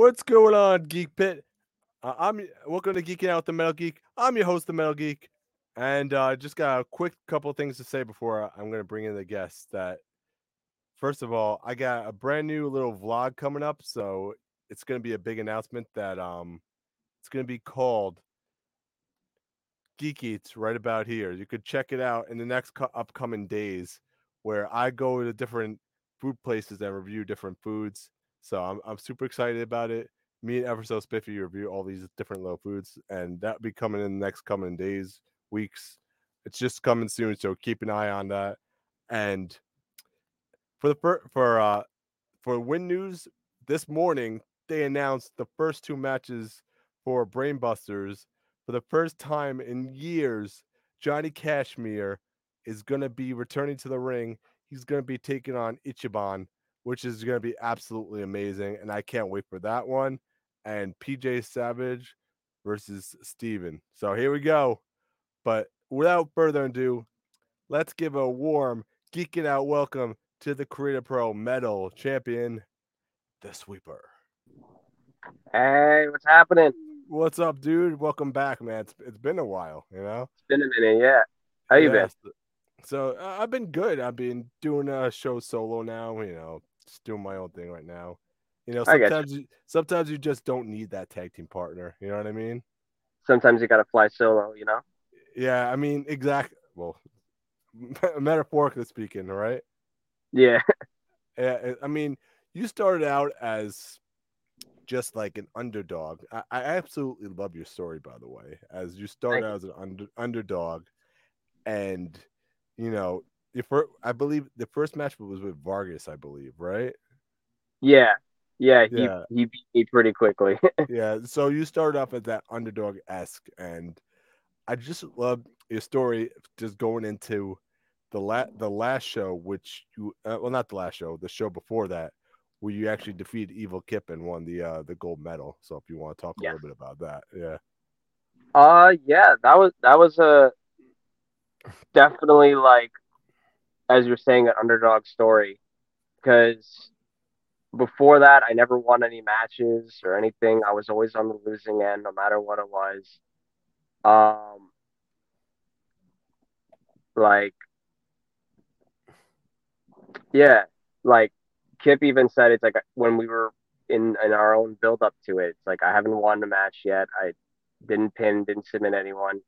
What's going on, Geek Pit? Uh, I'm welcome to Geeking Out the Metal Geek. I'm your host, the Metal Geek, and uh, just got a quick couple things to say before I'm going to bring in the guests. That first of all, I got a brand new little vlog coming up, so it's going to be a big announcement that um, it's going to be called Geek Eats right about here. You could check it out in the next co- upcoming days, where I go to different food places and review different foods. So I'm I'm super excited about it. Me and Ever So Spiffy review all these different low foods, and that'll be coming in the next coming days, weeks. It's just coming soon, so keep an eye on that. And for the for uh for win news this morning, they announced the first two matches for Brainbusters for the first time in years. Johnny Cashmere is going to be returning to the ring. He's going to be taking on Ichiban, which is going to be absolutely amazing, and I can't wait for that one. And PJ Savage versus Steven. So here we go. But without further ado, let's give a warm geeking out welcome to the Creative Pro medal Champion, the Sweeper. Hey, what's happening? What's up, dude? Welcome back, man. It's, it's been a while, you know. It's been a minute, yeah. How you been? so- So uh, I've been good. I've been doing a show solo now. You know, just doing my own thing right now. You know, get you. sometimes you, sometimes you just don't need that tag team partner. You know what I mean? Sometimes you gotta fly solo, you know? Yeah, I mean, exactly. Well, metaphorically speaking, right? Yeah. Yeah, I mean, you started out as just like an underdog. I, I absolutely love your story, by the way. As you started Thank out as an under, underdog, and you know, your first, I believe the first match was with Vargas, I believe, right? Yeah. Yeah, he Yeah. he beat me pretty quickly. Yeah. So you started off as that underdog esque, and I just love your story. Just going into the la- the last show, which you uh, well, not the last show, the show before that, where you actually defeated Evil Kip and won the uh the gold medal. So if you want to talk a Yeah. little bit about that, yeah. uh yeah, that was that was a definitely like as you're saying an underdog story. Because before that I never won any matches or anything. I was always on the losing end no matter what it was. Um like yeah, like Kip even said it's like when we were in in our own build up to it, it's like I haven't won a match yet. I didn't pin, didn't submit anyone.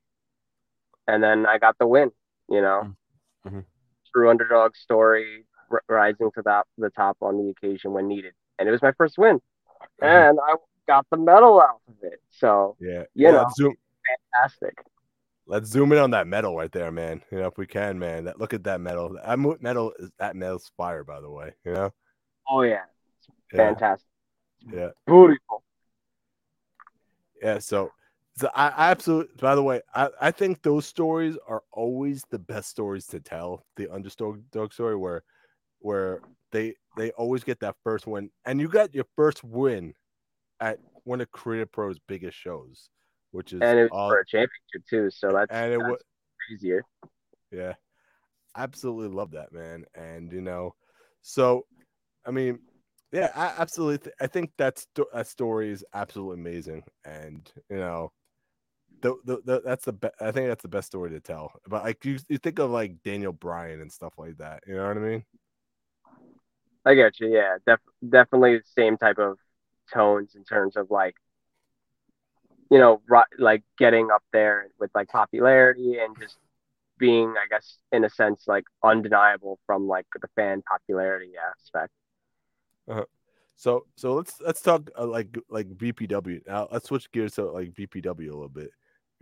And then I got the win, you know. Mhm. True underdog story, r- rising to the, the top on the occasion when needed. And it was my first win. Uh-huh. And I got the medal out of it. So Yeah. You yeah know. let's zoom fantastic. let's zoom in on that medal right there, man. You know, if we can, man. That look at that medal. That medal is that medal's fire, by the way. You know? Oh yeah. Yeah. Fantastic. Yeah. Beautiful. Yeah, so so I, I absolutely by the way, I, I think those stories are always the best stories to tell. The underdog dog story where where they they always get that first win. And you got your first win at one of Creative Pro's biggest shows, which is And it was all for a championship too, so that's, and it was easier. yeah. Absolutely love that, man. And you know, so I mean, yeah, I absolutely th- I think that's that story is absolutely amazing. And you know, the, the, the that's the be- I think that's the best story to tell. But like you, you think of like Daniel Bryan and stuff like that. You know what I mean? I get you. Yeah, def- definitely the same type of tones in terms of like, you know, ri- like getting up there with like popularity and just being, I guess, in a sense, like undeniable from like the fan popularity aspect. So so let's let's talk uh, like like BPW. Now let's switch gears to like BPW a little bit.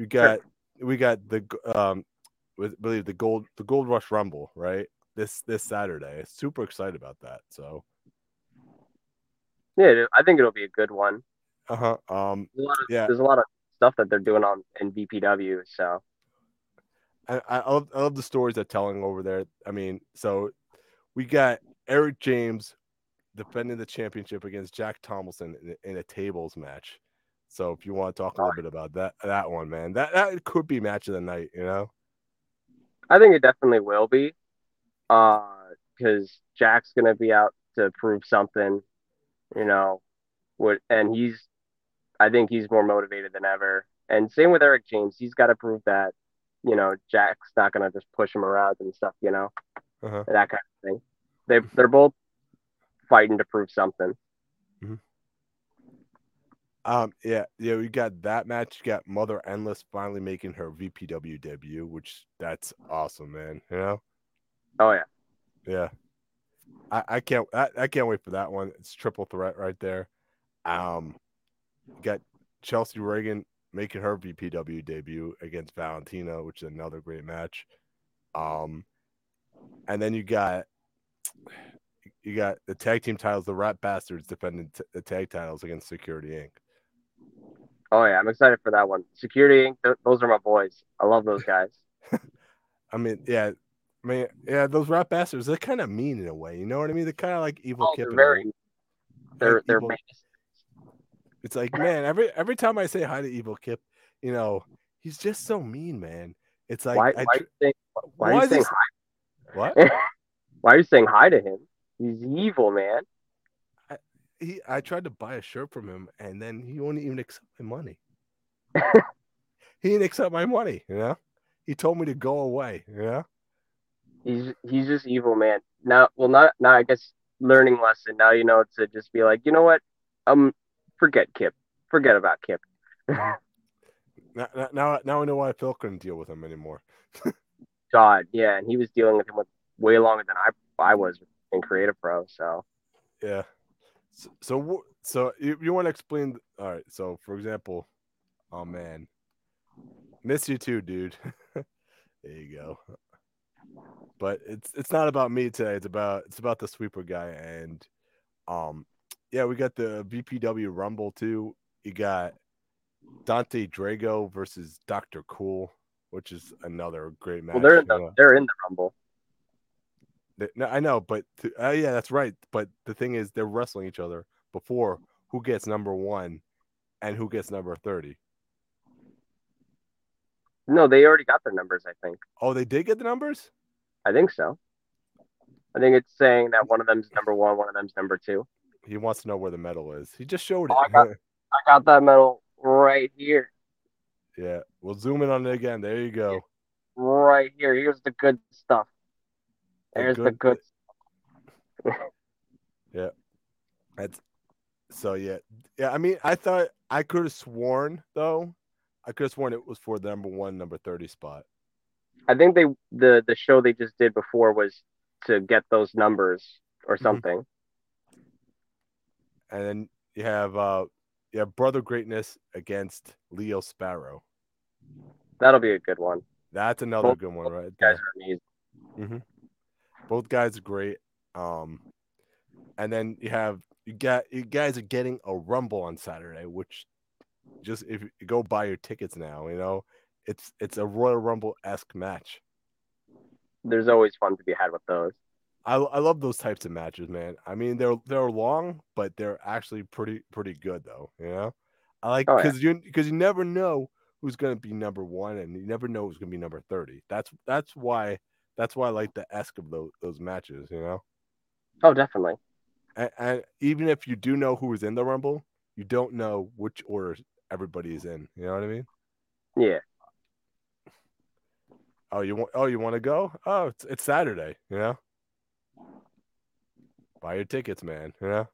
We got we got the um with believe the gold the Gold Rush Rumble right this this Saturday. Super excited about that. So Yeah, I think it'll be a good one. uh huh um There's a lot of, Yeah. there's a lot of stuff that they're doing on in BPW. So I, I love I love the stories they're telling over there. I mean, so we got Eric James defending the championship against Jack Tomlinson in, in a tables match. So if you want to talk a little bit about that that one, man, that that could be match of the night. You know? I think it definitely will be, because Jack's gonna be out to prove something. You know, what and he's, I think he's more motivated than ever. And same with Eric James. He's got to prove that, you know, Jack's not gonna just push him around and stuff. You know, Uh-huh. that kind of thing. They they're both fighting to prove something. Um, yeah, yeah, we got that match. You got Mother Endless finally making her BPW debut, which that's awesome, man. You know, Oh yeah, yeah. I, I can't I, I can't wait for that one. It's triple threat right there. Um, you got Chelsea Reagan making her BPW debut against Valentina, which is another great match. Um, and then you got you got the tag team titles, the Rat Bastards defending t- the tag titles against Security Inc. oh yeah. I'm excited for that one. Security Inc. Th- those are my boys. I love those guys. I mean, yeah, I mean, yeah, those Rat Bastards, they're kind of mean in a way. You know what I mean? They're kind of like evil Oh, Kip. they're very. They're Like they're evil- It's like, man, every every time I say hi to Evil Kip, you know, he's just so mean, man. It's like, why I why, are you saying, why, why are you saying this- hi? what? Why are you saying hi to him? He's evil, man. He, I tried to buy a shirt from him, and then he won't even accept my money. he didn't accept my money. You know, he told me to go away. You know, He's he's just evil, man. Now, well, not now. I guess learning lesson. Now you know to just be like, you know what? Um, forget Kip. Forget about Kip. now, now- now, now I know why Phil couldn't deal with him anymore. God, yeah, and he was dealing with him with way longer than I I was in Creative Pro. So Yeah. So, so, so you, you want to explain? All right. So, for example, oh man, miss you too, dude. there you go. But it's it's not about me today. It's about it's about the sweeper guy, and um, yeah, we got the BPW Rumble too. You got Dante Drago versus Doctor Cool, which is another great match. well, they're in the they're in the Rumble. No, I know, but uh, yeah, that's right. But the thing is, they're wrestling each other before who gets number one and who gets number thirty. No, they already got their numbers. I think. Oh, they did get the numbers. I think so. I think it's saying that one of them's number one, one of them's number two. He wants to know where the medal is. He just showed it. Oh, I got- I got that medal right here, yeah, we'll zoom in on it again. There you go. right here. Here's the good stuff. The There's the good- yeah, That's so yeah, yeah. I mean, I thought I could have sworn though. I could have sworn it was for the number one, number thirty spot. I think they the the show they just did before was to get those numbers or Mhm. something. And then you have uh, you have Brother Greatness against Leo Sparrow. That'll be a good one. That's another Both- good one, right? Guys are amazing. Both guys are great. Um, and then you have you got you guys are getting a rumble on Saturday, which just if you go buy your tickets now, you know it's it's a Royal Rumble esque match. There's always fun to be had with those. I I love those types of matches, man. I mean they're they're long, but they're actually pretty pretty good though. You know, I like Oh, yeah. because you because you never know who's gonna be number one, and you never know who's gonna be number thirty. That's that's why that's why I like the esque of those those matches. You know. Oh, definitely. and, and even if you do know who is in the rumble, you don't know which order everybody is in. You know what I mean? Yeah. Oh, you want? Oh, you want to go? Oh, it's, it's Saturday. You know, buy your tickets, man. You know,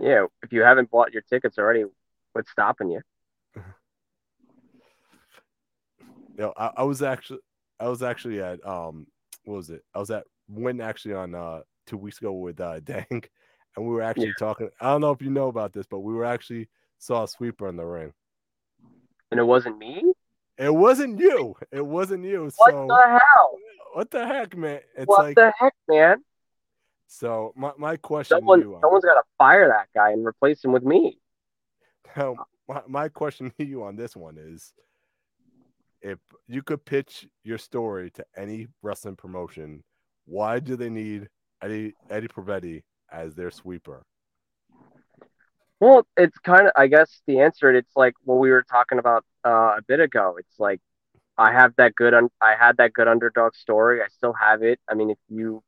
Yeah. If you haven't bought your tickets already, what's stopping you? you know, I, I was actually, I was actually at um, what was it? I was at Win actually on uh two weeks ago with uh Dang, and we were actually Yeah. talking. I don't know if you know about this, but we were actually saw a sweeper in the ring. And it wasn't me? It wasn't you. It wasn't you. What so the hell? what the heck, man? It's what like the heck, man? so. My my question Someone, to you, on, someone's got to fire that guy and replace him with me. now, my, my question to you on this one is, if you could pitch your story to any wrestling promotion, why do they need Eddie Eddie Pravetti as their sweeper? Well, it's kind of, I guess, the answer. It's like what we were talking about uh, a bit ago. It's like I have that good, un- I had that good underdog story. I still have it. I mean, if you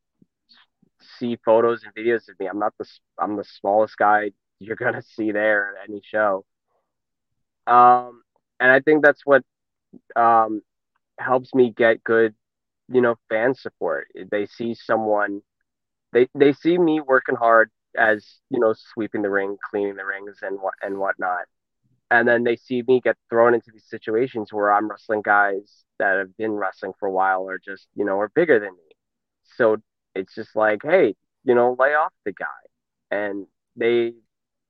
see photos and videos of me, I'm not the, I'm the smallest guy you're gonna see there at any show. Um, and I think that's what um, helps me get good, you know, fan support. They see someone, they they see me working hard as you know, sweeping the ring, cleaning the rings, and what and whatnot. And then they see me get thrown into these situations where I'm wrestling guys that have been wrestling for a while or just you know are bigger than me. So it's just like, hey, you know, lay off the guy. And they,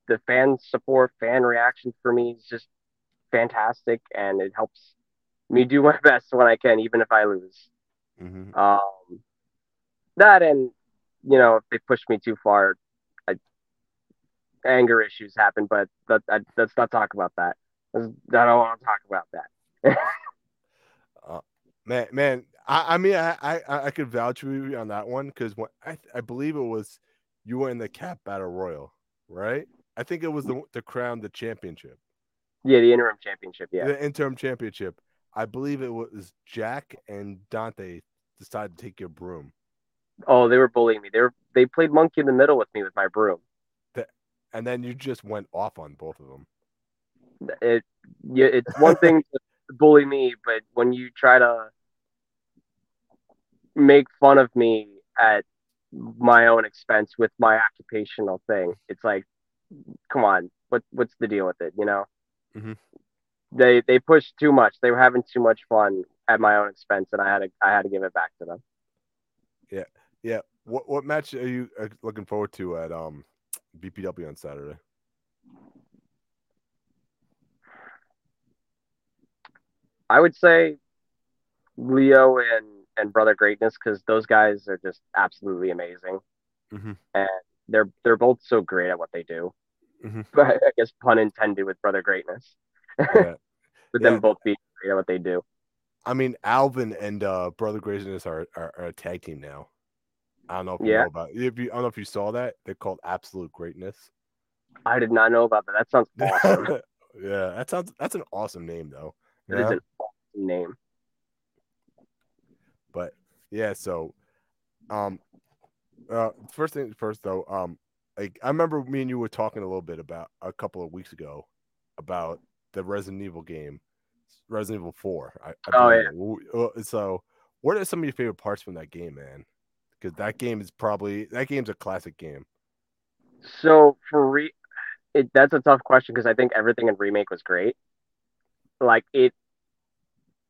the fan support, fan reaction for me is just fantastic, and it helps me do my best when I can, even if I lose. Mm-hmm. Um, that and you know, if they push me too far, I, anger issues happen. But that, I, let's not talk about that. I don't want to talk about that. uh, man, man, I, I mean, I, I, I could vouch for you on that one because when I, I believe it was you were in the Cap Battle Royal, right? I think it was the the crown the championship. Yeah, the interim championship. Yeah, the interim championship. I believe it was Jack and Dante decided to take your broom. Oh, they were bullying me. They were they played monkey in the middle with me with my broom. The, and then you just went off on both of them. It yeah, it's one thing to bully me, but when you try to make fun of me at my own expense with my occupational thing, it's like, come on, what what's the deal with it? You know, mm-hmm. They they pushed too much. They were having too much fun at my own expense, and I had to I had to give it back to them. Yeah, yeah. What what match are you uh, looking forward to at um BPW on Saturday? I would say Leo and and Brother Greatness because those guys are just absolutely amazing, mm-hmm. and they're they're both so great at what they do. Mm-hmm. But I guess pun intended with Brother Greatness. Yeah. but yeah. them both being great at what they do. I mean, Alvin and uh, Brother Greatness are, are, are a tag team now. I don't know if you yeah. know about if you I don't know if you saw that. They're called Absolute Greatness. I did not know about that. That sounds awesome. yeah, that sounds that's an awesome name though. It yeah? is an awesome name. But yeah, so um uh first thing first though, um like I remember me and you were talking a little bit about a couple of weeks ago about the Resident Evil game, Resident Evil 4. I, I oh yeah. So what are some of your favorite parts from that game, man? because that game is probably that game's a classic game. So for re, it that's a tough question because I think everything in remake was great. Like it,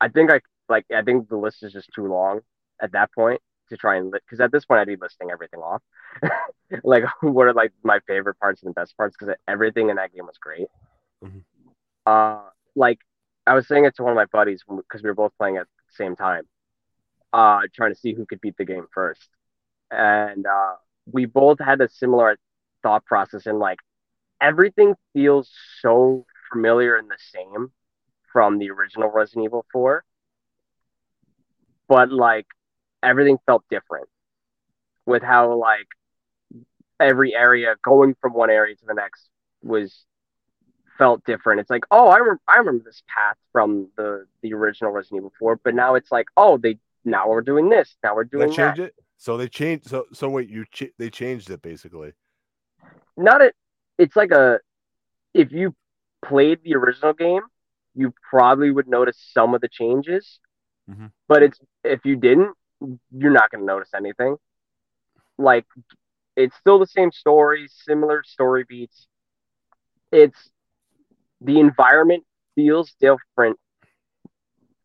I think I like I think the list is just too long at that point to try and because at this point I'd be listing everything off. like what are like my favorite parts and the best parts because everything in that game was great. Mm-hmm. Uh, like I was saying it to one of my buddies because we were both playing at the same time, uh, trying to see who could beat the game first. And uh, we both had a similar thought process and like everything feels so familiar and the same from the original Resident Evil 4 but like everything felt different with how like every area going from one area to the next was felt different. It's like, oh, I, re- I remember this path from the the original Resident Evil 4, but now it's like, oh, they now we're doing this, now we're doing that. Change it. So they changed. So so wait, you ch- they changed it basically. Not it. It's like a. If you played the original game, you probably would notice some of the changes. Mm-hmm. But it's if you didn't, you're not going to notice anything. Like it's still the same story, similar story beats. It's the environment feels different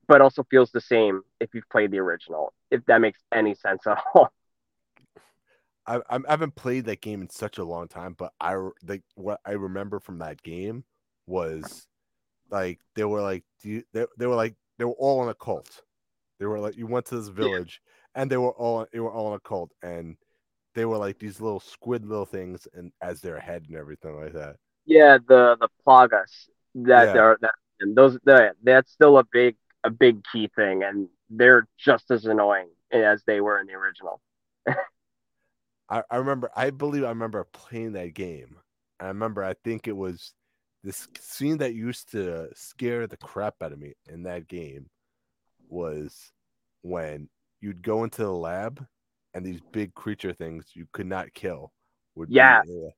but also feels the same if you've played the original, if that makes any sense at all. I, I haven't played that game in such a long time, but I like what I remember from that game was like they were like they, they were like they were all in a cult. They were like you went to this village yeah. and they were all they were all in a cult and they were like these little squid little things and as their head and everything like that. Yeah, the the plagas that yeah. are that and those that that's still a big a big key thing, and they're just as annoying as they were in the original. I, I remember, I believe I remember playing that game. I remember, I think it was this scene that used to scare the crap out of me in that game was when you'd go into the lab and these big creature things you could not kill would yeah be, uh,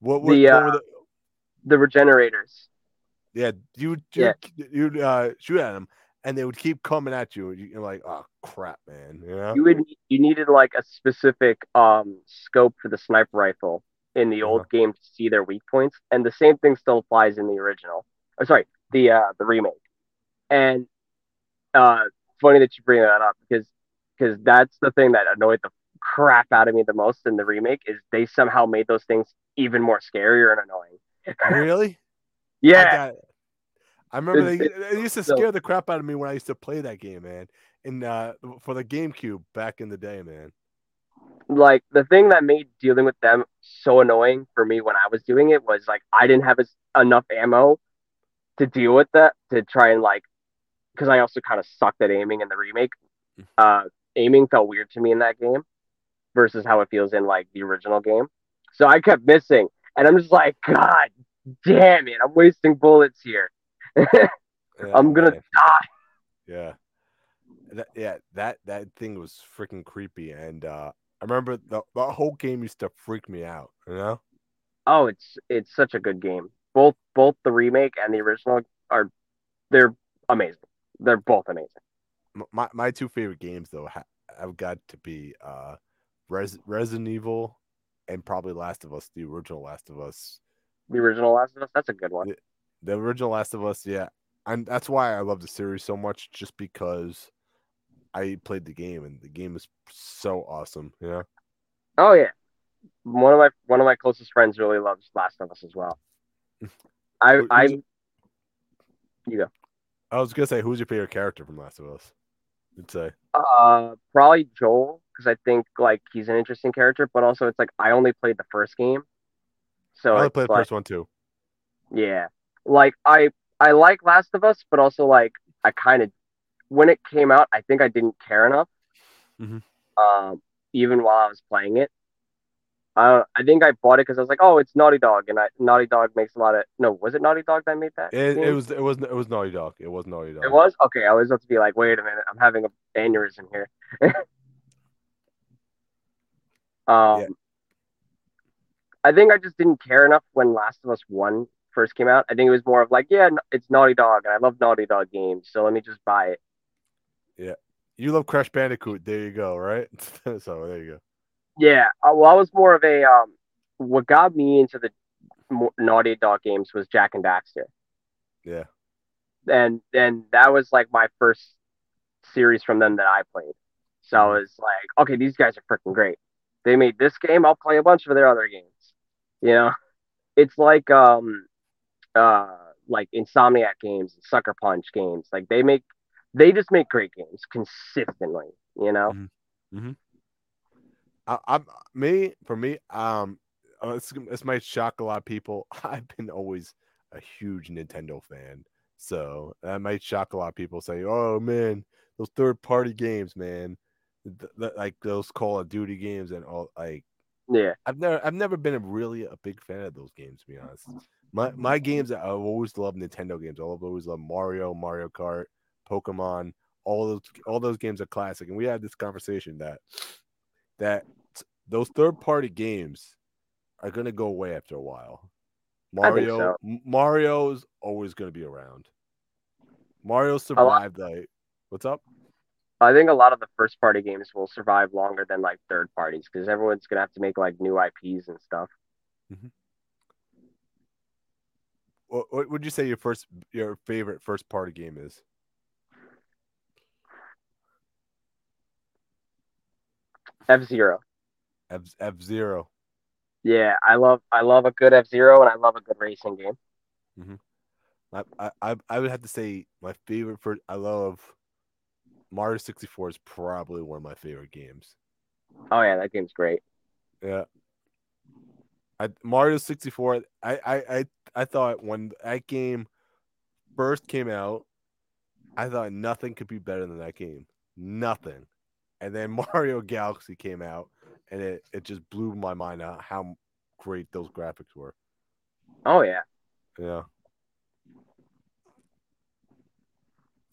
what, what, the, what, uh, were the, the regenerators. Yeah, you you you'd uh, shoot at them, and they would keep coming at you, and you're like, oh crap, man. You know, You would you needed like a specific um scope for the sniper rifle in the old game to see their weak points, and the same thing still applies in the original. Oh, sorry, the uh the remake. And uh, funny that you bring that up because because that's the thing that annoyed the crap out of me the most in the remake is they somehow made those things even more scarier and annoying. Really? Yeah, it. I remember It's- they, it used to so- scare the crap out of me when I used to play that game, man. In uh, for the GameCube back in the day, man. like the thing that made dealing with them so annoying for me when I was doing it was like I didn't have as, enough ammo to deal with that to try and like because I also kind of sucked at aiming in the remake. Uh, aiming felt weird to me in that game versus how it feels in like the original game. So I kept missing, and I'm just like, God damn it, I'm wasting bullets here. Yeah, I'm gonna man. die. Yeah. That, yeah, that that thing was freaking creepy, and uh, I remember the the whole game used to freak me out. You know? Oh, it's it's such a good game. Both both the remake and the original are they're amazing. They're both amazing. My my two favorite games though ha- have got to be uh, Res- Resident Evil and probably Last of Us, the original Last of Us. The original Last of Us, that's a good one. The original Last of Us, yeah, and that's why I love the series so much, just because I played the game and the game is so awesome. Yeah. Oh yeah, one of my one of my closest friends really loves Last of Us as well. I I who's- I was gonna say, who's your favorite character from Last of Us? You'd say. uh probably Joel because I think like he's an interesting character, but also it's like I only played the first game, so I played the like, first one too. Yeah. Like I I like Last of Us, but also like I kind of when it came out, I think I didn't care enough. Mhm. Um, even while I was playing it. Uh, I think I bought it because I was like, oh, it's Naughty Dog, and I, Naughty Dog makes a lot of no, was it Naughty Dog that made that? It, it was it was it was Naughty Dog. It was Naughty Dog. It was okay. I was about to be like, wait a minute, I'm having a aneurysm here. um, Yeah. I think I just didn't care enough when Last of Us One first came out. I think it was more of like, yeah, it's Naughty Dog, and I love Naughty Dog games, so let me just buy it. Yeah, you love Crash Bandicoot. There you go. Right. so there you go. Yeah, uh, well, I was more of a um. What got me into the Naughty Dog games was Jak and Daxter. Yeah. and and that was like my first series from them that I played. So I was like, okay, these guys are freaking great. They made this game, I'll play a bunch of their other games. You know, it's like um, uh, like Insomniac games, Sucker Punch games. Like they make, they just make great games consistently. You know, I, I'm me for me. Um, uh, this, this might shock a lot of people. I've been always a huge Nintendo fan, so that might shock a lot of people. Say, "Oh man, those third party games, man, th- th- like those Call of Duty games and all." Like, yeah, I've never, I've never been a really a big fan of those games. To be honest, my my games, I've always loved Nintendo games. I've always loved Mario, Mario Kart, Pokemon. All those, all those games are classic. And we had this conversation that that those third party games are gonna go away after a while. Mario, so. Mario's always gonna be around. Mario survived like what's up? I think a lot of the first party games will survive longer than like third parties because everyone's gonna have to make like new IPs and stuff. Mm-hmm. What, what would you say your first your favorite first party game is? F Zero. F F Zero. Yeah, I love I love a good F Zero and I love a good racing game. Mm-hmm. I, I I I would have to say my favorite for I love Mario 64 is probably one of my favorite games. Oh yeah, that game's great. Yeah. I Mario 64 I I I, I thought when that game first came out I thought nothing could be better than that game. Nothing. And then Mario Galaxy came out and it, it just blew my mind out how great those graphics were. Oh yeah. Yeah.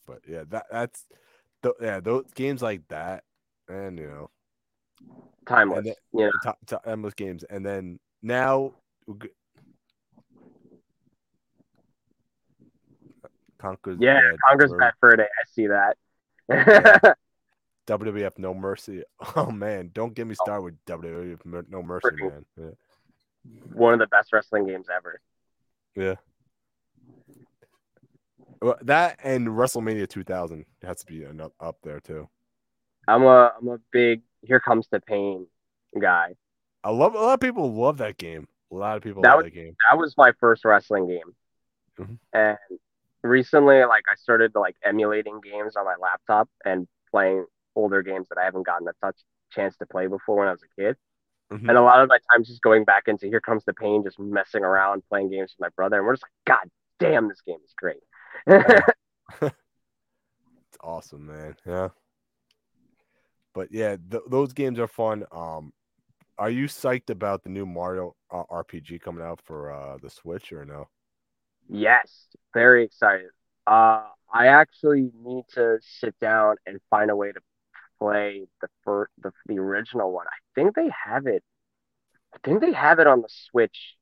But yeah, that that's th- yeah, those games like that and you know, Timeless. You know, top, top endless games, and then now, Conker's Yeah, Bad Congress Fur- Bad Fur Day. I see that. Yeah. WWF No Mercy. Oh man, don't get me started with WWF No Mercy, man. Yeah. One of the best wrestling games ever. yeah. Well, that and WrestleMania 2000 has to be up, there too. I'm a I'm a big Here Comes the Pain guy. I love a lot of people love that game. A lot of people That love was- that game. That was my first wrestling game. Mhm. And recently like I started like emulating games on my laptop and playing older games that I haven't gotten a touch chance to play before when I was a kid. Mhm. And a lot of my time just going back into Here Comes the Pain, just messing around, playing games with my brother, and we're just like, God damn, this game is great. It's awesome, man. Yeah. But yeah, th- those games are fun. Um, are you psyched about the new Mario uh, RPG coming out for uh, the Switch or no? yes, very excited. Uh, I actually need to sit down and find a way to play the first, the, the original one. I think they have it. I think they have it on the Switch.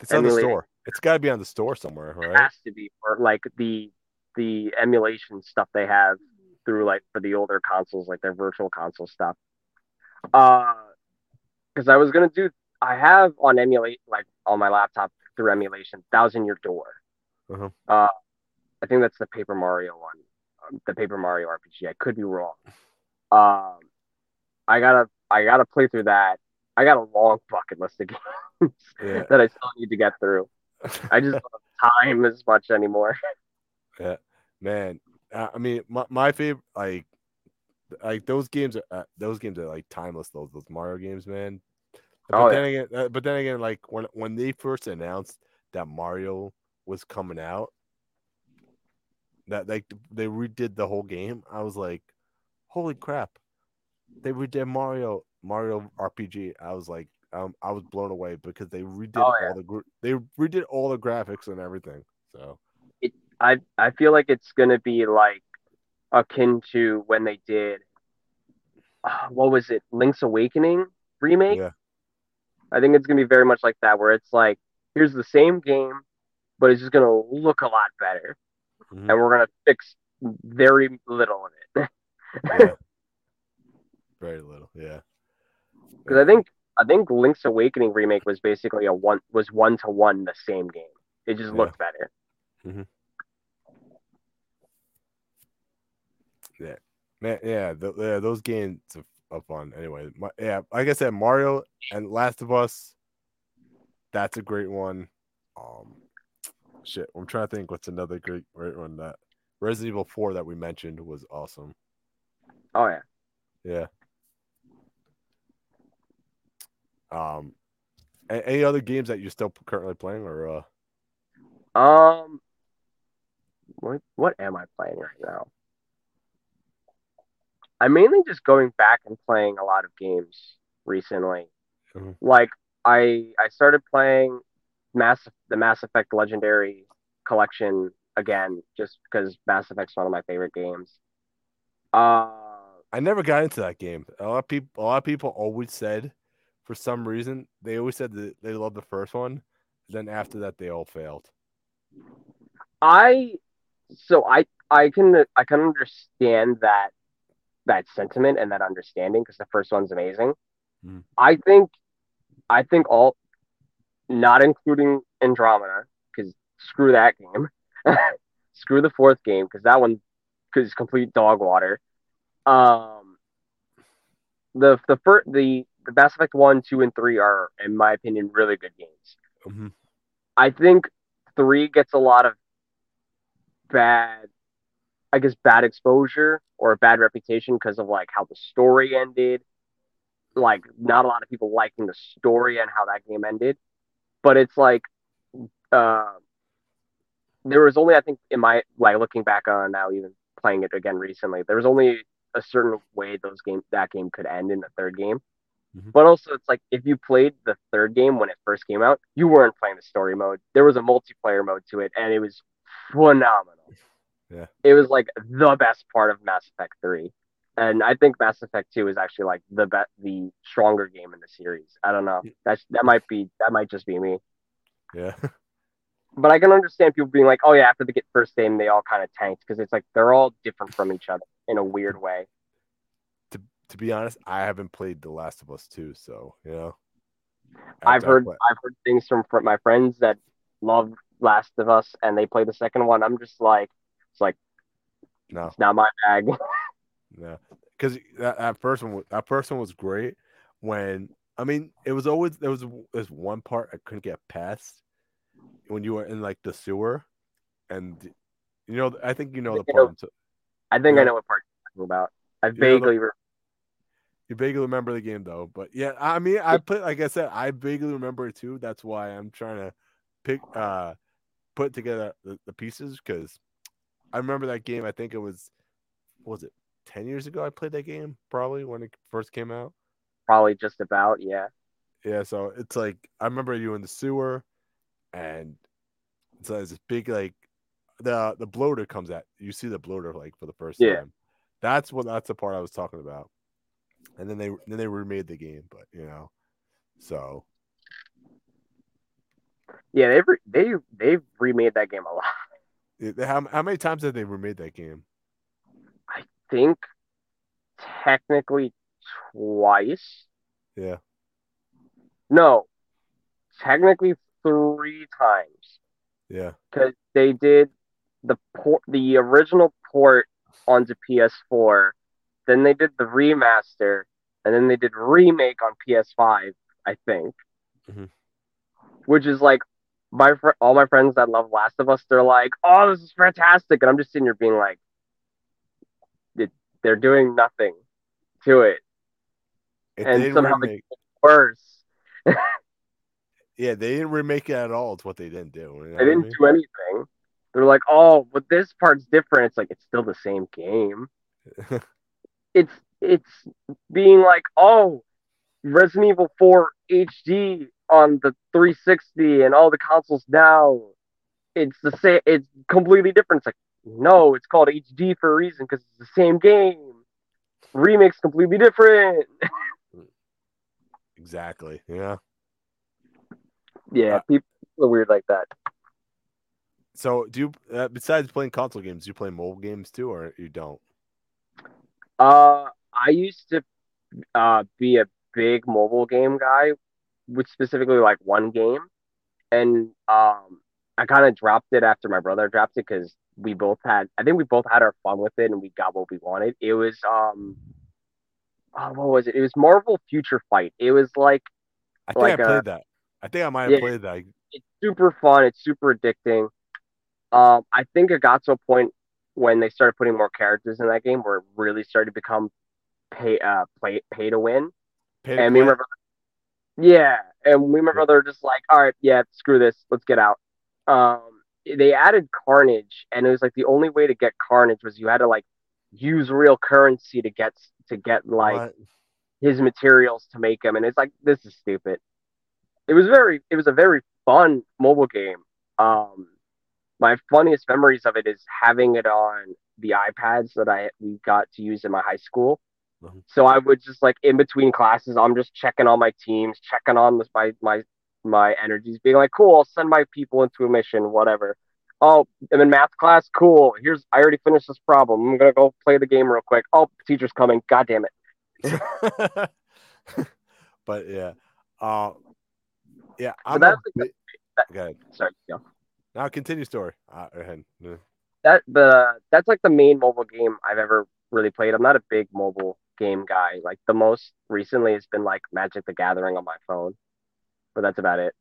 It's on the store. It's got to be on the store somewhere, It has to be for like the the emulation stuff they have through like for the older consoles, like their virtual console stuff. Uh, because I was gonna do, I have on emulate like on my laptop through emulation, Thousand Year Door. Uh-huh. Uh, I think that's the Paper Mario one, um, the Paper Mario RPG. I could be wrong. Um, I gotta, I gotta play through that. I got a long bucket list of games Yeah. that I still need to get through. I just don't have time as much anymore. Yeah, man. I mean, my, my favorite like like those games are uh, those games are like timeless. Those those Mario games, man. But Oh, then again, uh, but then again, like when when they first announced that Mario was coming out, that like they redid the whole game. I was like, holy crap! They redid Mario Mario RPG. I was like, um, I was blown away because they redid Oh, yeah. all the gr- they redid all the graphics and everything. So I I feel like it's gonna be like akin to when they did uh, what was it, Link's Awakening remake? yeah, I think it's gonna be very much like that, where it's like here's the same game, but it's just gonna look a lot better, Mhm. and we're gonna fix very little in it. Yeah. very little. Yeah, Because I think I think Link's Awakening remake was basically a one was one to one the same game. It just Yeah. looked better. Man, yeah, th- yeah, those games are, are fun. Anyway, my, yeah, like I said, Mario and Last of Us, that's a great one. Um, shit, I'm trying to think what's another great, great one that Resident Evil 4 that we mentioned was awesome. Oh yeah. Yeah. Um, any other games that you're still currently playing, or uh, Um, what what am I playing right now? I'm mainly just going back and playing a lot of games recently. Mhm. Like I I started playing Mass the Mass Effect Legendary Collection again, just because Mass Effect's one of my favorite games. Uh, I never got into that game. A lot of people, a lot of people always said, for some reason, they always said that they loved the first one. Then after that, they all failed. I so I I can I can understand that that sentiment and that understanding because the first one's amazing. Mhm. I think I think all not including Andromeda because screw that game. screw the fourth game because that one is complete dog water. Um the the first the the Mass Effect 1, 2 and 3 are in my opinion really good games. Mhm. I think three gets a lot of bad, I guess, bad exposure or a bad reputation because of like how the story ended. Like, not a lot of people liking the story and how that game ended. But it's like, uh, there was only, I think, in my like looking back on now, even playing it again recently, there was only a certain way those game that game could end in the third game. Mhm. But also, it's like if you played the third game when it first came out, you weren't playing the story mode. There was a multiplayer mode to it, and it was phenomenal. Yeah. It was like the best part of Mass Effect 3. And I think Mass Effect 2 is actually like the be- the stronger game in the series. I don't know. That's that might be that might just be me. Yeah. but I can understand people being like, oh yeah, after the get first game, they all kind of tanked because it's like they're all different from each other in a weird way. To to be honest, I haven't played The Last of Us 2, so you know. I've heard play- I've heard things from fr- my friends that love Last of Us and they play the second one. I'm just like, it's like no, it's not my bag. no, because that, that first one, that first one was great. When I mean, it was always there was this one part I couldn't get past when you were in like the sewer, and you know, I think you know the part. know- I'm t- I think. I know what part you're talking about. I know the- vaguely re- You vaguely remember the game though, but yeah, I mean, I put like I said, I vaguely remember it too. That's why I'm trying to pick, uh, put together the, the pieces because I remember that game. I think it was, what was it ten years ago? I played that game probably when it first came out. probably just about yeah. Yeah, so it's like I remember you in the sewer, and so there's this big like the the bloater comes at you see the bloater like for the first Yeah. time. That's what that's the part I was talking about. And then they then they remade the game, but you know, so Yeah, they've re- they they've remade that game a lot. it- how how many times have they remade that game? I think technically twice. Yeah, No, technically three times yeah, because they did the port, the original port onto PS4, then they did the remaster, and then they did remake on PS5. I think, Mhm. which is like my fr- all my friends that love Last of Us, they're like, "Oh, this is fantastic," and I'm just sitting here being like, "They're doing nothing to it. If And somehow they- remake, Worse, yeah, they didn't remake it at all. It's what they didn't do. you know they didn't mean? do anything. They're like, "Oh, but this part's different." It's like it's still the same game. it's it's being like, oh, Resident Evil 4 HD on the 360 and all the consoles now. It's the same. It's completely different. It's like, no, it's called HD for a reason because it's the same game. Remake's completely different. exactly. Yeah. Yeah, Uh, people are weird like that. So, do you uh, besides playing console games, do you play mobile games too, or you don't? Uh, I used to uh be a big mobile game guy, which specifically like one game, and um, I kind of dropped it after my brother dropped it because we both had, I think we both had our fun with it and we got what we wanted. It was um, oh, what was it? It was Marvel Future Fight. It was like I think Like, I played that. I think I might have yeah. played that. it's super fun. It's super addicting. Um, I think it got to a point when they started putting more characters in that game where it really started to become pay uh play pay to win. Pay to and me and play? my brother, yeah, and we remember Yeah. were just like, all right, yeah, screw this, let's get out. Um, they added Carnage, and it was like the only way to get Carnage was you had to like use real currency to get to get like What? his materials to make him, and it's like this is stupid. It was very, it was a very fun mobile game. Um, my funniest memories of it is having it on the iPads that I we got to use in my high school. Mhm. So I would just like in between classes, I'm just checking on my teams, checking on this, my my my energies, being like, cool, I'll send my people into a mission, whatever. Oh, I'm in math class. Cool. Here's I already finished this problem. I'm gonna go play the game real quick. Oh, teacher's coming. God damn it. but yeah, uh, yeah. I'm that's a like bi- Go ahead. Sorry. Yeah. Now continue story. Uh, go ahead. Yeah. that the that's like the main mobile game I've ever really played. I'm not a big mobile game guy. Like the most recently has been like Magic the Gathering on my phone, but that's about it.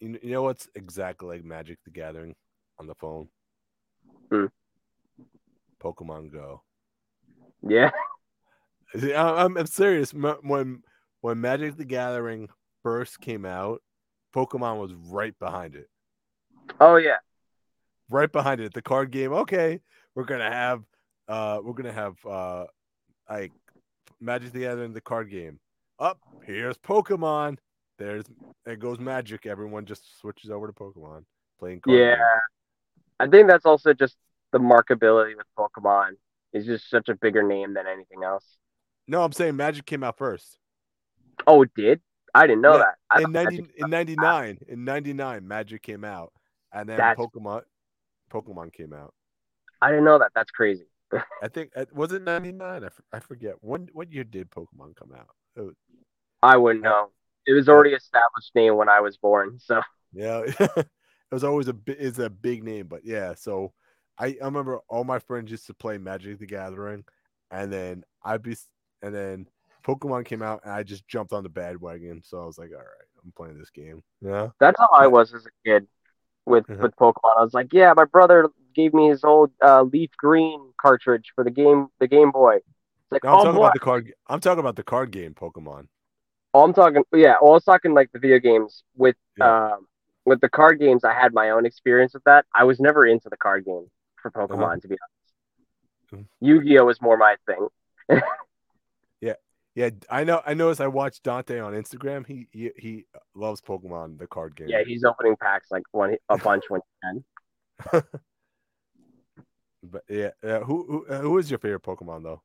You, you know what's exactly like Magic the Gathering on the phone? Hmm. Pokemon Go. Yeah, I'm, I'm serious. When when Magic the Gathering first came out, Pokemon was right behind it. oh yeah, Right behind it. The card game. Okay, we're gonna have uh we're gonna have uh like Magic the Gathering the card game. Up here's Pokemon. There's it goes Magic. Everyone just switches over to Pokemon playing card yeah. game. I think that's also just the markability with Pokemon is just such a bigger name than anything else. No, I'm saying Magic came out first. Oh, it did? I didn't know that. I in ninety in ninety nine in ninety nine, Magic came out, and then That's- Pokemon Pokemon came out. I didn't know that. That's crazy. I think uh, was it ninety nine? I, f- I forget when. What year did Pokemon come out? Was- I wouldn't know. It was already established name when I was born. So yeah, it was always a it's a big name, but yeah. So I, I remember all my friends used to play Magic the Gathering, and then I'd be and then Pokemon came out, and I just jumped on the bandwagon. So I was like, all right, I'm playing this game. Yeah. that's how I was as a kid with Mhm. with Pokemon. I was like, yeah, my brother gave me his old uh, Leaf Green cartridge for the game the Game Boy. It's like, No, I'm oh talking boy. about the card. I'm talking about the card game Pokemon. Oh, I'm talking, yeah. Well, I was talking like the video games with, Yeah. um, with the card games. I had my own experience with that. I was never into the card game for Pokemon, Uh-huh. to be honest. Mhm. Yu-Gi-Oh was more my thing. Yeah, I know. I noticed. I watched Dante on Instagram. He he, he loves Pokemon, the card game. Yeah, he's opening packs like one a bunch when he can. But yeah, yeah. Who who uh, who is your favorite Pokemon though?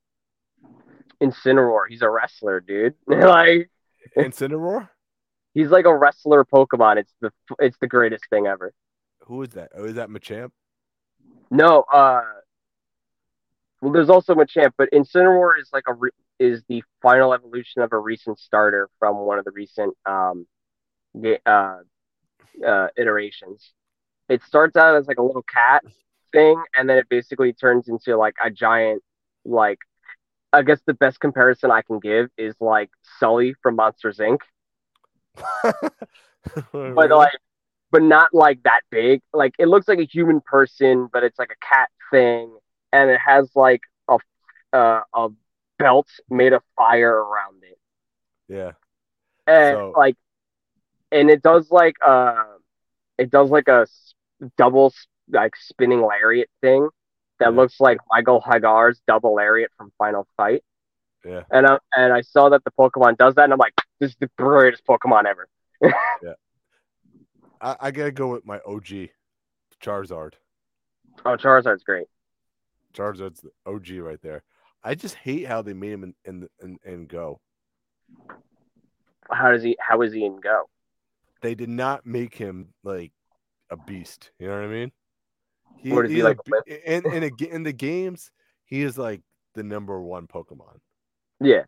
Incineroar, he's a wrestler, dude. like Incineroar. he's like a wrestler Pokemon. It's the it's the greatest thing ever. Who is that? Oh, is that Machamp? No, uh, well, there's also Machamp, but Incineroar is like a re- is the final evolution of a recent starter from one of the recent um, uh, uh, iterations. It starts out as like a little cat thing, and then it basically turns into like a giant, like I guess the best comparison I can give is like Sully from Monsters Inc. but like but not like that big like it looks like a human person but it's like a cat thing and it has like a uh, a belt made of fire around it yeah. and So- like and it does like uh it does like a double like spinning lariat thing that Yeah. looks like Michael Haggar's double lariat from Final Fight Yeah. and I, and I saw that the Pokemon does that and I'm like this is the greatest Pokemon ever I, I gotta go with my OG, Charizard. oh Charizard's great Charizard's the OG right there. I just hate how they made him in in in, in Go. how does he how is he in Go They did not make him like a beast. You know what I mean? He, is he, like, a in in a, in the games? He is like the number one Pokemon. Yeah,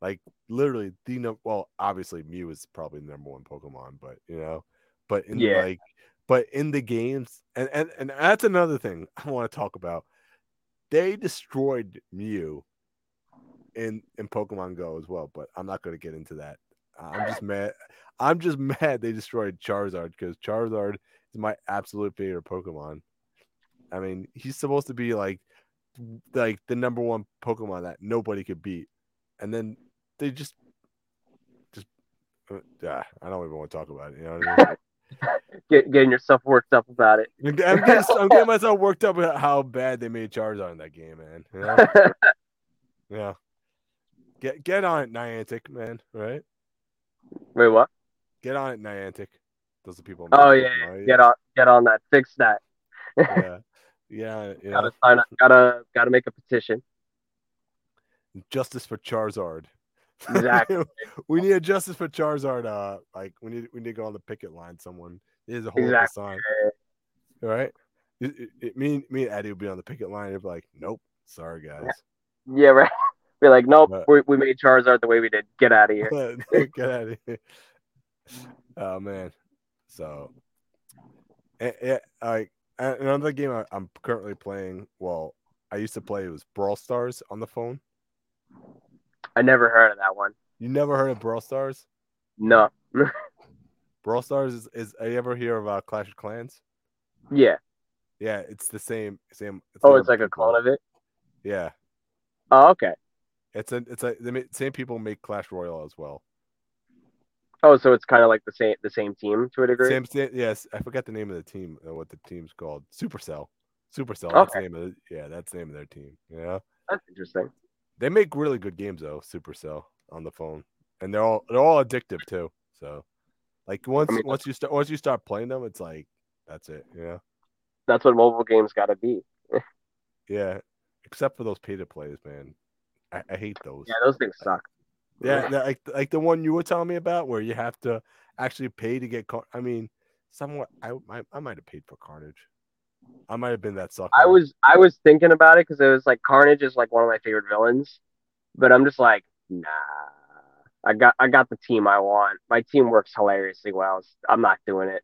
like literally the no well obviously mew is probably the number one pokemon but you know but in Yeah. like but in the games and and, and that's another thing i want to talk about they destroyed mew in in pokemon go as well but i'm not going to get into that i'm just mad i'm just mad they destroyed charizard because charizard is my absolute favorite pokemon i mean he's supposed to be like like the number one pokemon that nobody could beat and then they just just uh, I don't even want to talk about it. You know what I mean? Get, getting yourself worked up about it. I'm getting, I'm getting myself worked up about how bad they made Charizard in that game, man. You know? yeah. Get get on it, Niantic, man. Right? Wait, what? Get on it, Niantic. Those are people. Oh yeah, yeah. get on, get on that. Fix that. yeah, yeah, yeah. Gotta sign up. Gotta, gotta make a petition. Justice for Charizard. Exactly. we need a justice for Charizard. Uh, like we need we need to go on the picket line. Someone there's a whole Exactly. sign. All right. It, it, it- me, me and Eddie would be on the picket line. They'd be like, "Nope, sorry guys, Yeah, right. Be like, nope, But- we, we made Charizard the way we did. Get out of here. get out of here." Oh man. So, eh, yeah, like another game I, I'm currently playing. Well, I used to play. It was Brawl Stars on the phone. I never heard of that one. You never heard of Brawl Stars? No. Brawl Stars is, is you ever hear of uh, Clash of Clans? yeah. Yeah, it's the same same. Oh, it's like a clone of it. Yeah, Oh, okay. it's a it's a the same people make Clash Royale as well. Oh, so it's kind of like the same the same team to a degree. Same, same yes, I forgot the name of the team. Uh, what the team's called? Supercell. Supercell. That's the name of the, yeah, that's the name of their team. Yeah, That's interesting. They make really good games though. Supercell on the phone, and they're all they're all addictive too. So, like once mean- once you start once you start playing them, it's like that's it. Yeah, That's what mobile games got to be. yeah. Except for those pay to plays, man. I, I hate those. Yeah, those things suck. Yeah, that, like like the one you were telling me about, where you have to actually pay to get. Car- I mean, somewhat. I I, I might have paid for Carnage. I might have been that sucker. I was I was thinking about it because it was like Carnage is like one of my favorite villains, but I'm just like nah. I got I got the team I want. My team works hilariously well. I'm not doing it.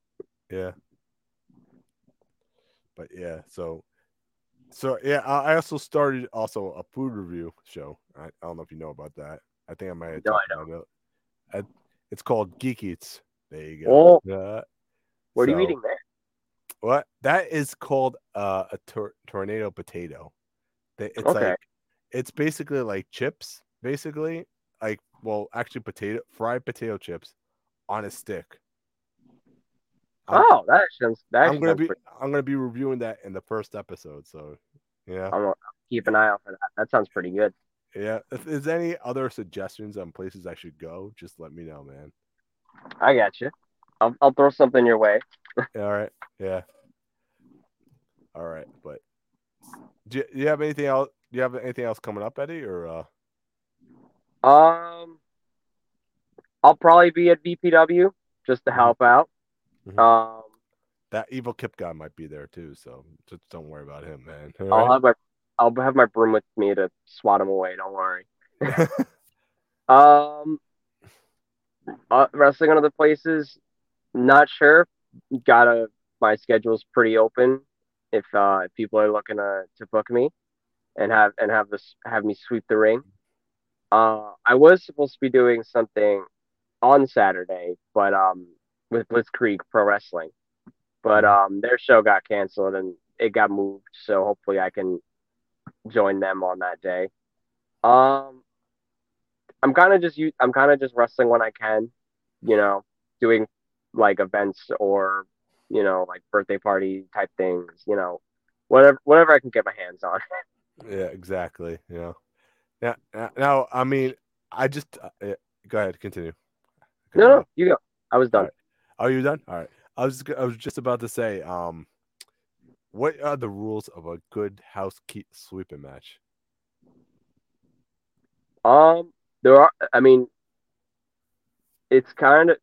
Yeah. But yeah, so so yeah, I I also started also a food review show. I, I don't know if you know about that. I think I might have No, I about it. I- It's called Geek Eats. There you go. Uh, What are you eating there? What that is called uh, a tor- tornado potato. It's Okay. like it's basically like chips, basically like well, actually potato fried potato chips on a stick. I'm- Oh, that sounds that I'm gonna be pretty- I'm gonna be reviewing that in the first episode. So yeah, I'm gonna keep an eye out for that. That sounds pretty good. yeah. If there's any other suggestions on places I should go, just let me know, man. I got you. I'll I'll throw something your way. All right, yeah. All right, but do you, do you have anything else? Do you have anything else coming up, Eddie? Or uh, Um, I'll probably be at BPW just to Mhm. help out. Mhm. Um, that evil Kip guy might be there too, so just don't worry about him, man. All I'll right? have my I'll have my broom with me to swat him away. Don't worry. Um, uh, wrestling on other places, not sure. Gotta my schedule's pretty open. If uh if people are looking to to book me, and have and have this have me sweep the ring. Uh, I was supposed to be doing something on Saturday, but um with Blitzkrieg Pro Wrestling, but um their show got canceled and it got moved. So hopefully I can join them on that day. Um, I'm kind of just I'm kind of just wrestling when I can, you know, doing like events or you know like birthday party type things, you know, whatever whatever I can get my hands on. yeah, exactly. You know, now, now, I mean, I just uh, yeah, go ahead, continue. No, no, you go. I was done. Alright. Are you done? All right. I was I was just about to say, um, what are the rules of a good house sweeping match? Um, there are. I mean, it's kind of,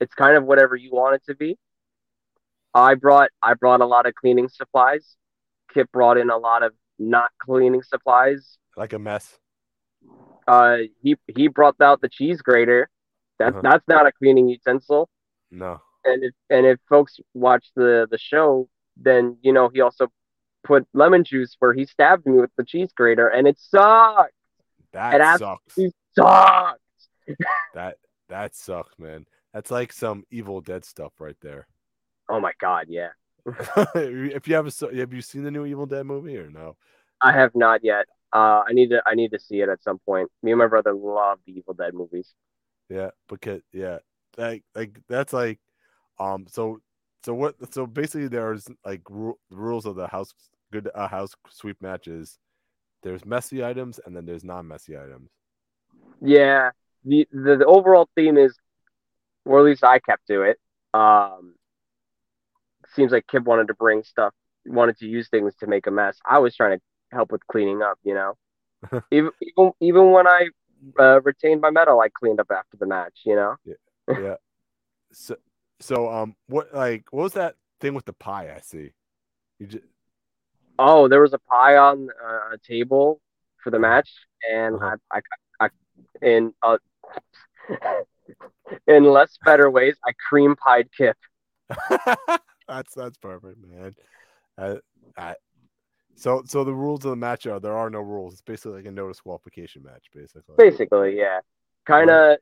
it's kind of whatever you want it to be. I brought, I brought a lot of cleaning supplies. Kip brought in a lot of not cleaning supplies. Like a mess. Uh, he he brought out the cheese grater. That's Uh-huh. that's not a cleaning utensil. No. And if and if folks watch the the show, then you know he also put lemon juice where he stabbed me with the cheese grater, and it sucked. That It sucks. Sucked. That that sucks, man. That's like some Evil Dead stuff right there. Oh my god, yeah. if you have a, have you seen the new Evil Dead movie or no? I have not yet. Uh, I need to I need to see it at some point. Me and my brother love the Evil Dead movies. Yeah, because yeah, like like that's like, um, so so what? So basically, there's like ru- rules of the house good uh, house sweep matches. There's messy items and then there's non-messy items. Yeah, the, the the overall theme is, or at least I kept to it. Um, seems like Kip wanted to bring stuff, wanted to use things to make a mess. I was trying to help with cleaning up, you know. even even even when I uh, retained my medal, I cleaned up after the match, you know. yeah. yeah. So so um, what like what was that thing with the pie? I see. You just Oh, there was a pie on uh, a table for the match, and Uh-huh. I, I, I, in uh, in less better ways, I cream pied Kip. that's that's perfect, man. Uh, I, so so the rules of the match are there are no rules. It's basically like a no disqualification match, basically. Basically, yeah, kind of.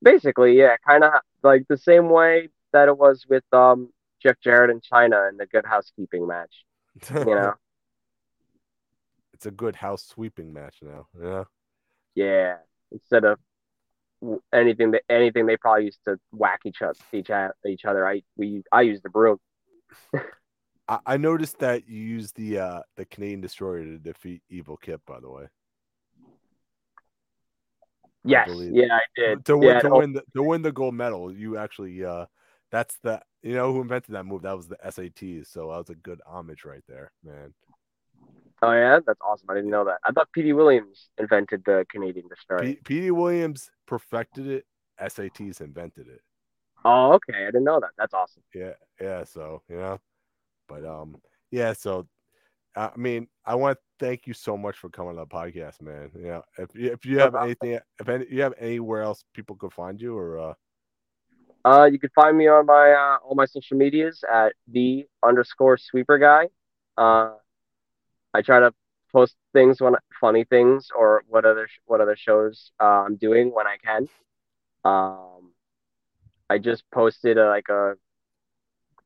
Basically, yeah, kind of like the same way that it was with um Jeff Jarrett and Chyna in the Good Housekeeping match. You know, it's a good house sweeping match now. Yeah. yeah. Instead of anything that anything they probably used to whack each other each each other, I we I use the broom. I, I noticed that you used the uh the Canadian destroyer to defeat Evil Kip, by the way. Yes, believe- yeah, I did. To win yeah, to oh, win the to win the gold medal, you actually uh that's the you know who invented that move? That was the SATs. So that was a good homage right there, man. Oh yeah, that's awesome. I didn't know that. I thought Petey Williams invented the Canadian destroyer. Petey Williams perfected it. SATs invented it. oh, okay. I didn't know that. That's awesome. Yeah, yeah. So you know, but um, yeah. So I mean, I want to thank you so much for coming on the podcast, man. You know, if you- if you have anything, if any, you have anywhere else people could find you, or uh, Uh, you can find me on my uh, all my social medias at the underscore sweeper guy. Uh, I try to post things when funny things or what other sh- what other shows uh, I'm doing when I can. Um, I just posted a, like a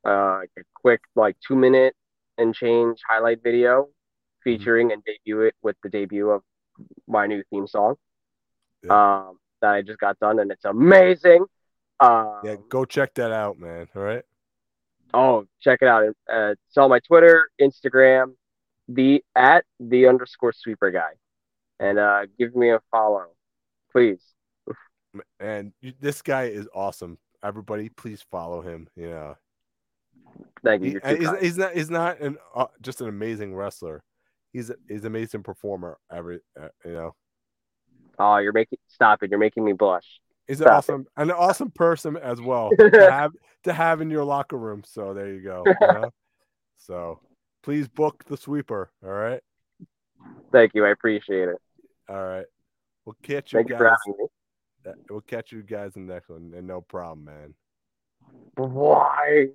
uh, a quick like two minute and change highlight video featuring and debut it with the debut of my new theme song. Um, that I just got done and it's amazing. Um, yeah, go check that out, man. All right. Oh, check it out. Uh, it's on my Twitter, Instagram, the at the underscore sweeper guy, and uh, give me a follow, please. And this guy is awesome. Everybody, please follow him. Yeah. Thank you. he, You're and too he's, he's not he's not an uh, just an amazing wrestler. He's he's an amazing performer. Every uh, you know, Oh, you're making stop it. You're making me blush. he's an Stop it. awesome an awesome person as well to have to have in your locker room. So there you go. you know? So please book the sweeper. All right. Thank you. I appreciate it. All right. We'll catch you Thank you for guys. having me. We'll catch you guys in the next one. And no problem, man. Why?